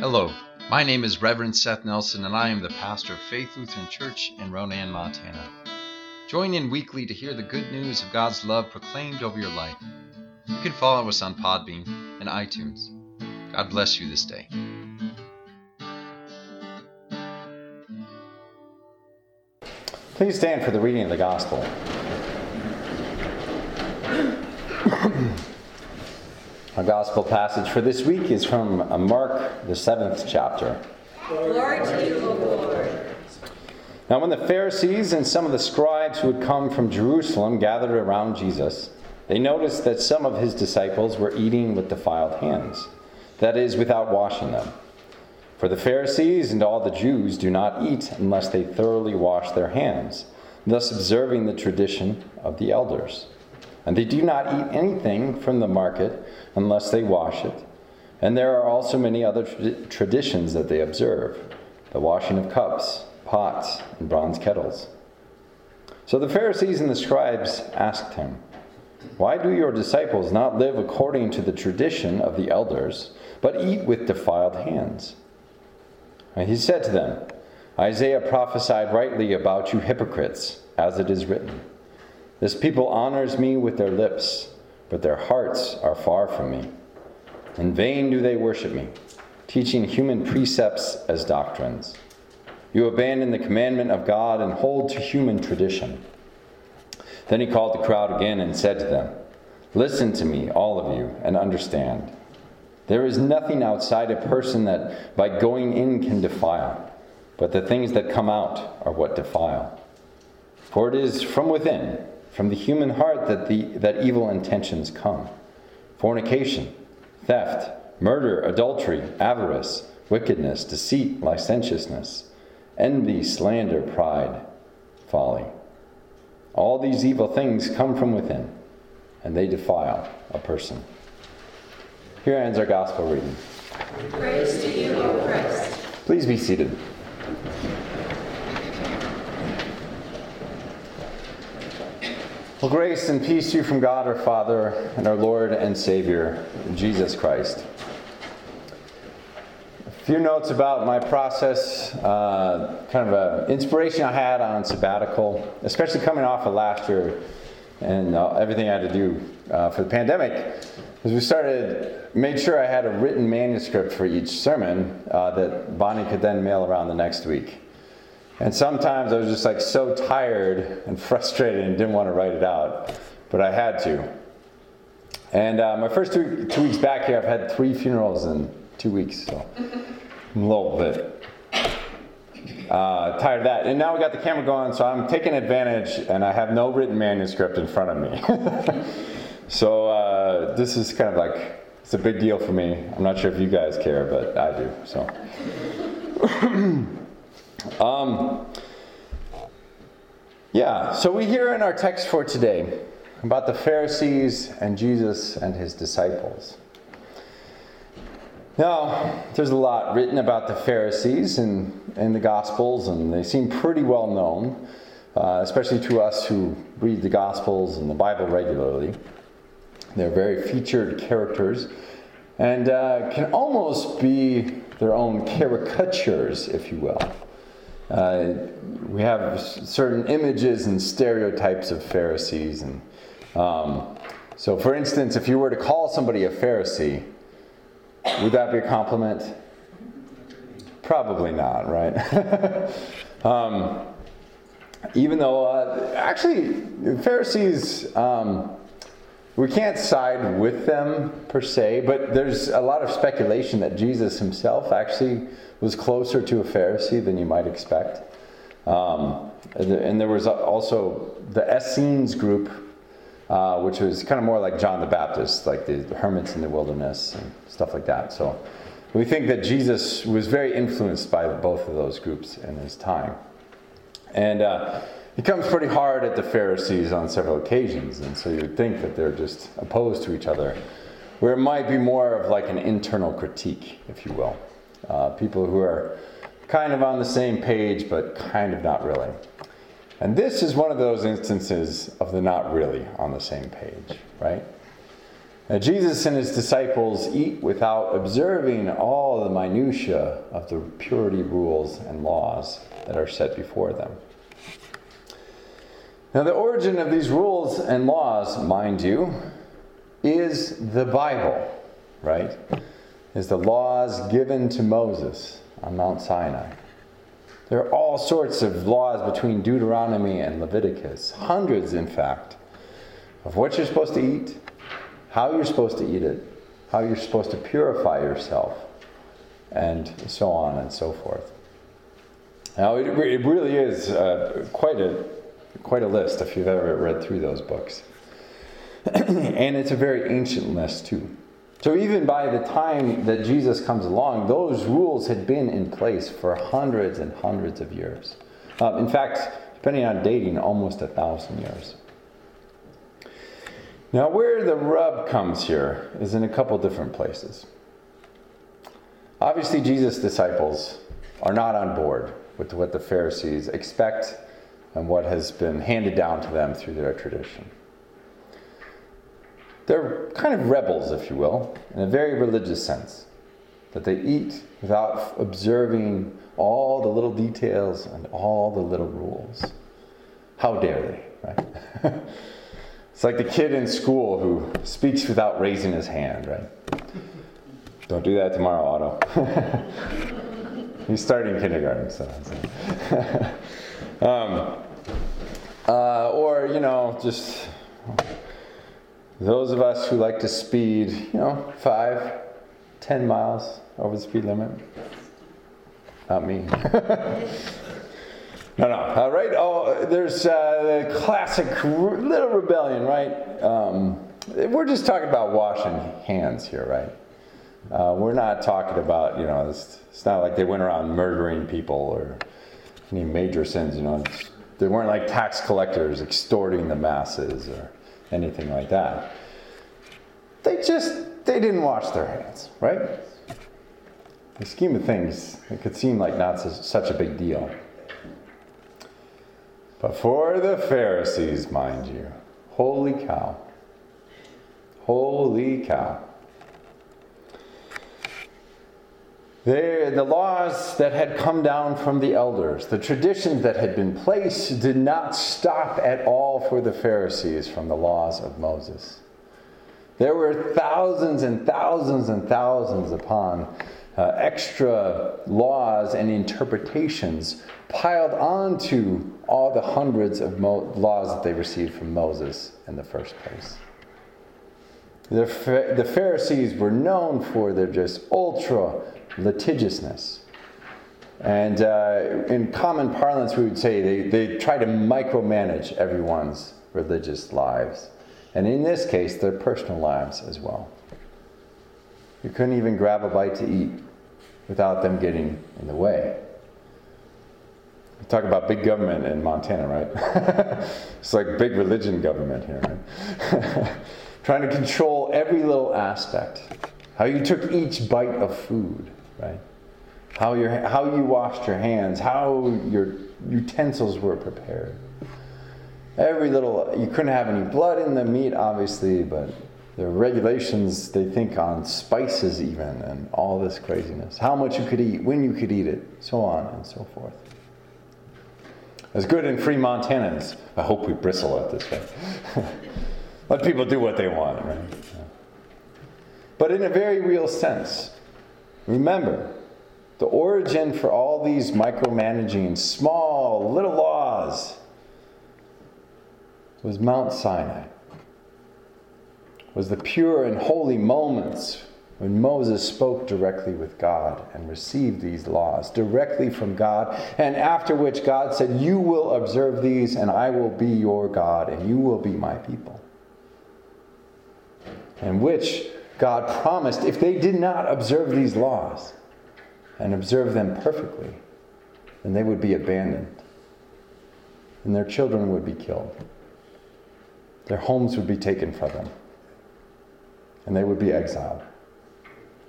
Hello, my name is Reverend Seth Nelson, and I am the pastor of Faith Lutheran Church in Ronan, Montana. Join in weekly to hear the good news of God's love proclaimed over your life. You can follow us on Podbean and iTunes. God bless you this day. Please stand for the reading of the Gospel. Our Gospel passage for this week is from uh, Mark, the seventh chapter. Glory to you, O Lord. Now, when the Pharisees and some of the scribes who had come from Jerusalem gathered around Jesus, they noticed that some of his disciples were eating with defiled hands, that is, without washing them. For the Pharisees and all the Jews do not eat unless they thoroughly wash their hands, thus observing the tradition of the elders. And they do not eat anything from the market unless they wash it. And there are also many other tra- traditions that they observe the washing of cups, pots, and bronze kettles. So the Pharisees and the scribes asked him, Why do your disciples not live according to the tradition of the elders, but eat with defiled hands? And he said to them, Isaiah prophesied rightly about you hypocrites, as it is written. This people honors me with their lips, but their hearts are far from me. In vain do they worship me, teaching human precepts as doctrines. You abandon the commandment of God and hold to human tradition. Then he called the crowd again and said to them, Listen to me, all of you, and understand. There is nothing outside a person that by going in can defile, but the things that come out are what defile. For it is from within, from the human heart, that, the, that evil intentions come fornication, theft, murder, adultery, avarice, wickedness, deceit, licentiousness, envy, slander, pride, folly. All these evil things come from within, and they defile a person. Here ends our gospel reading. Praise to you, O Christ. Please be seated. Well, grace and peace to you from God our Father and our Lord and Savior, Jesus Christ. A few notes about my process, uh, kind of an inspiration I had on sabbatical, especially coming off of last year and uh, everything I had to do uh, for the pandemic. As we started, made sure I had a written manuscript for each sermon uh, that Bonnie could then mail around the next week. And sometimes I was just like so tired and frustrated and didn't want to write it out, but I had to. And uh, my first two, two weeks back here, I've had three funerals in two weeks, so I'm a little bit uh, tired of that. And now we got the camera going, so I'm taking advantage, and I have no written manuscript in front of me. so uh, this is kind of like it's a big deal for me. I'm not sure if you guys care, but I do. So. Um, yeah, so we hear in our text for today about the Pharisees and Jesus and his disciples. Now, there's a lot written about the Pharisees in, in the Gospels, and they seem pretty well known, uh, especially to us who read the Gospels and the Bible regularly. They're very featured characters and uh, can almost be their own caricatures, if you will. Uh, we have certain images and stereotypes of Pharisees. And um, so, for instance, if you were to call somebody a Pharisee, would that be a compliment? Probably not, right? um, even though, uh, actually, Pharisees, um, we can't side with them per se, but there's a lot of speculation that Jesus himself actually was closer to a Pharisee than you might expect. Um, and there was also the Essenes group, uh, which was kind of more like John the Baptist, like the hermits in the wilderness and stuff like that. So we think that Jesus was very influenced by both of those groups in his time. And uh, he comes pretty hard at the Pharisees on several occasions, and so you would think that they're just opposed to each other, where it might be more of like an internal critique, if you will. Uh, people who are kind of on the same page, but kind of not really. And this is one of those instances of the not really on the same page, right? Now, Jesus and his disciples eat without observing all the minutiae of the purity rules and laws that are set before them. Now, the origin of these rules and laws, mind you, is the Bible, right? Is the laws given to Moses on Mount Sinai. There are all sorts of laws between Deuteronomy and Leviticus, hundreds, in fact, of what you're supposed to eat, how you're supposed to eat it, how you're supposed to purify yourself, and so on and so forth. Now, it, it really is uh, quite a quite a list if you've ever read through those books, and it's a very ancient list too. So even by the time that Jesus comes along, those rules had been in place for hundreds and hundreds of years. Uh, in fact, depending on dating, almost a thousand years. Now, where the rub comes here is in a couple different places. Obviously, Jesus' disciples are not on board with what the Pharisees expect and what has been handed down to them through their tradition. They're kind of rebels, if you will, in a very religious sense, that they eat without observing all the little details and all the little rules. How dare they, right? It's like the kid in school who speaks without raising his hand, right? Don't do that tomorrow, Otto. He's starting kindergarten, so. um, uh, or, you know, just those of us who like to speed, you know, five, ten miles over the speed limit. Not me. No, no. Uh, right? Oh, there's uh, the classic little rebellion, right? Um, we're just talking about washing hands here, right? Uh, we're not talking about, you know, it's, it's, not like they went around murdering people or any major sins, you know. They weren't like tax collectors extorting the masses or anything like that. They just, they didn't wash their hands, right? the scheme of things, it could seem like not such a big deal. But for the Pharisees, mind you, holy cow. Holy cow. They, the laws that had come down from the elders, the traditions that had been placed, did not stop at all for the Pharisees from the laws of Moses. There were thousands and thousands and thousands upon uh, extra laws and interpretations piled onto all the hundreds of mo- laws that they received from Moses in the first place. The, the Pharisees were known for their just ultra litigiousness. And uh, in common parlance, we would say they, they try to micromanage everyone's religious lives. And in this case, their personal lives as well. You couldn't even grab a bite to eat without them getting in the way. We talk about big government in Montana, right? it's like big religion government here, right? Trying to control every little aspect. How you took each bite of food, right? How, your, how you washed your hands, how your utensils were prepared. Every little, you couldn't have any blood in the meat, obviously, but the regulations, they think, on spices, even, and all this craziness. How much you could eat, when you could eat it, so on and so forth. As good in free Montanans, I hope we bristle at this, right? Let people do what they want, right? But in a very real sense, remember, the origin for all these micromanaging, small, little laws was Mount Sinai was the pure and holy moments when Moses spoke directly with God and received these laws directly from God, and after which God said, You will observe these, and I will be your God, and you will be my people. And which God promised if they did not observe these laws and observe them perfectly, then they would be abandoned, and their children would be killed, their homes would be taken from them. And they would be exiled,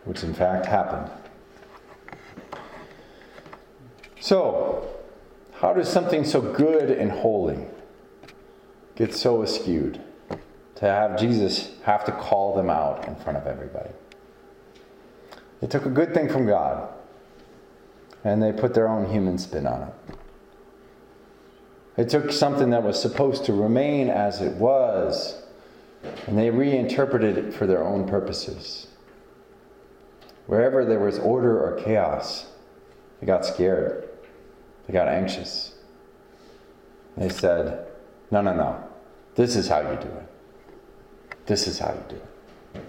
which in fact happened. So, how does something so good and holy get so askewed to have Jesus have to call them out in front of everybody. They took a good thing from God and they put their own human spin on it. They took something that was supposed to remain as it was and they reinterpreted it for their own purposes. Wherever there was order or chaos, they got scared. They got anxious. They said, No, no, no. This is how you do it. This is how you do it.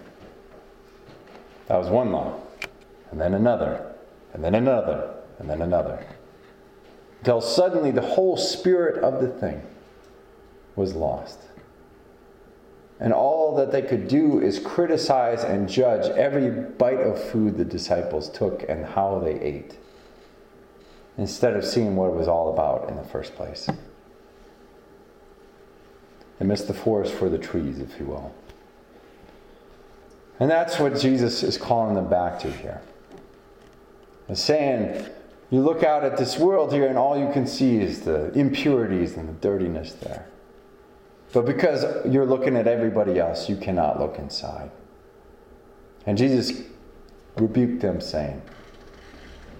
That was one law. And then another. And then another. And then another. Until suddenly the whole spirit of the thing was lost. And all that they could do is criticize and judge every bite of food the disciples took and how they ate, instead of seeing what it was all about in the first place. They missed the forest for the trees, if you will. And that's what Jesus is calling them back to here. He's saying, you look out at this world here, and all you can see is the impurities and the dirtiness there. But because you're looking at everybody else, you cannot look inside. And Jesus rebuked them, saying,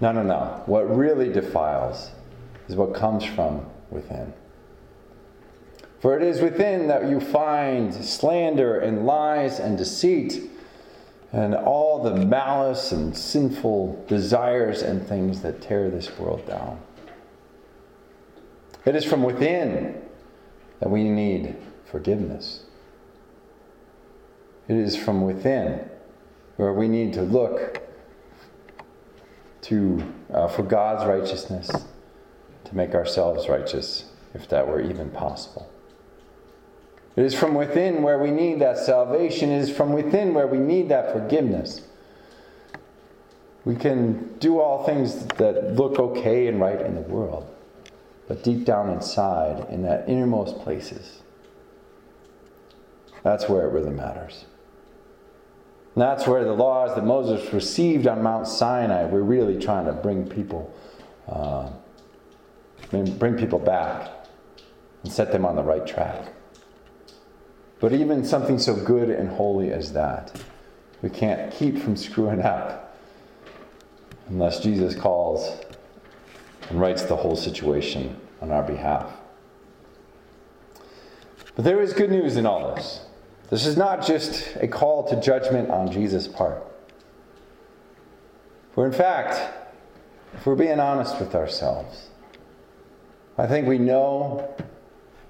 No, no, no. What really defiles is what comes from within. For it is within that you find slander and lies and deceit and all the malice and sinful desires and things that tear this world down. It is from within that we need forgiveness. It is from within where we need to look to uh, for God's righteousness to make ourselves righteous, if that were even possible. It is from within where we need that salvation. It is from within where we need that forgiveness. We can do all things that look okay and right in the world. But deep down inside, in that innermost places, that's where it really matters. And that's where the laws that Moses received on Mount Sinai were really trying to bring people, uh, bring people back and set them on the right track. But even something so good and holy as that, we can't keep from screwing up unless Jesus calls and rights the whole situation on our behalf. But there is good news in all this. This is not just a call to judgment on Jesus' part. For in fact, if we're being honest with ourselves, I think we know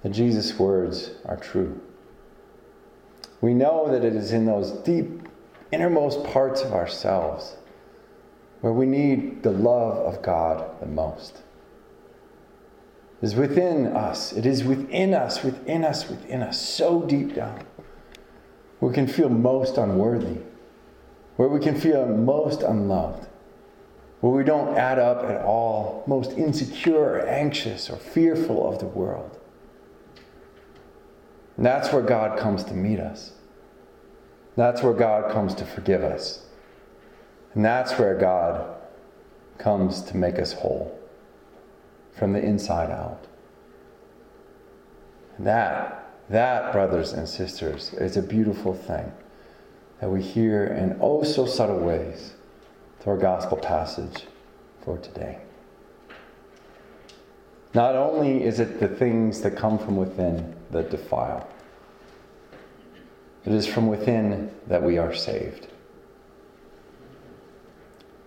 that Jesus' words are true. We know that it is in those deep, innermost parts of ourselves where we need the love of God the most. It is within us. It is within us, within us, within us, so deep down where we can feel most unworthy, where we can feel most unloved, where we don't add up at all, most insecure or anxious or fearful of the world. And that's where God comes to meet us. That's where God comes to forgive us. And that's where God comes to make us whole from the inside out. And that that, brothers and sisters, is a beautiful thing that we hear in oh so subtle ways through our gospel passage for today. Not only is it the things that come from within that defile, it is from within that we are saved.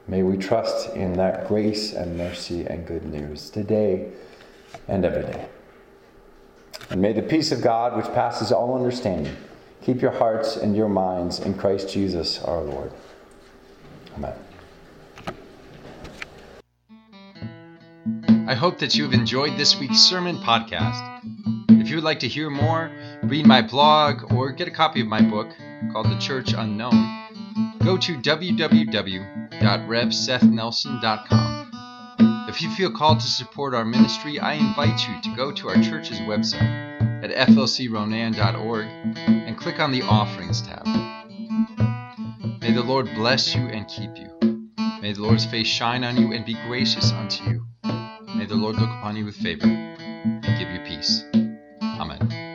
May we trust in that grace and mercy and good news today and every day. And may the peace of God, which passes all understanding, keep your hearts and your minds in Christ Jesus our Lord. Amen. I hope that you have enjoyed this week's sermon podcast. Like to hear more, read my blog, or get a copy of my book called The Church Unknown, go to www.revsethnelson.com. If you feel called to support our ministry, I invite you to go to our church's website at flcronan.org and click on the Offerings tab. May the Lord bless you and keep you. May the Lord's face shine on you and be gracious unto you. May the Lord look upon you with favor and give you peace. Amen.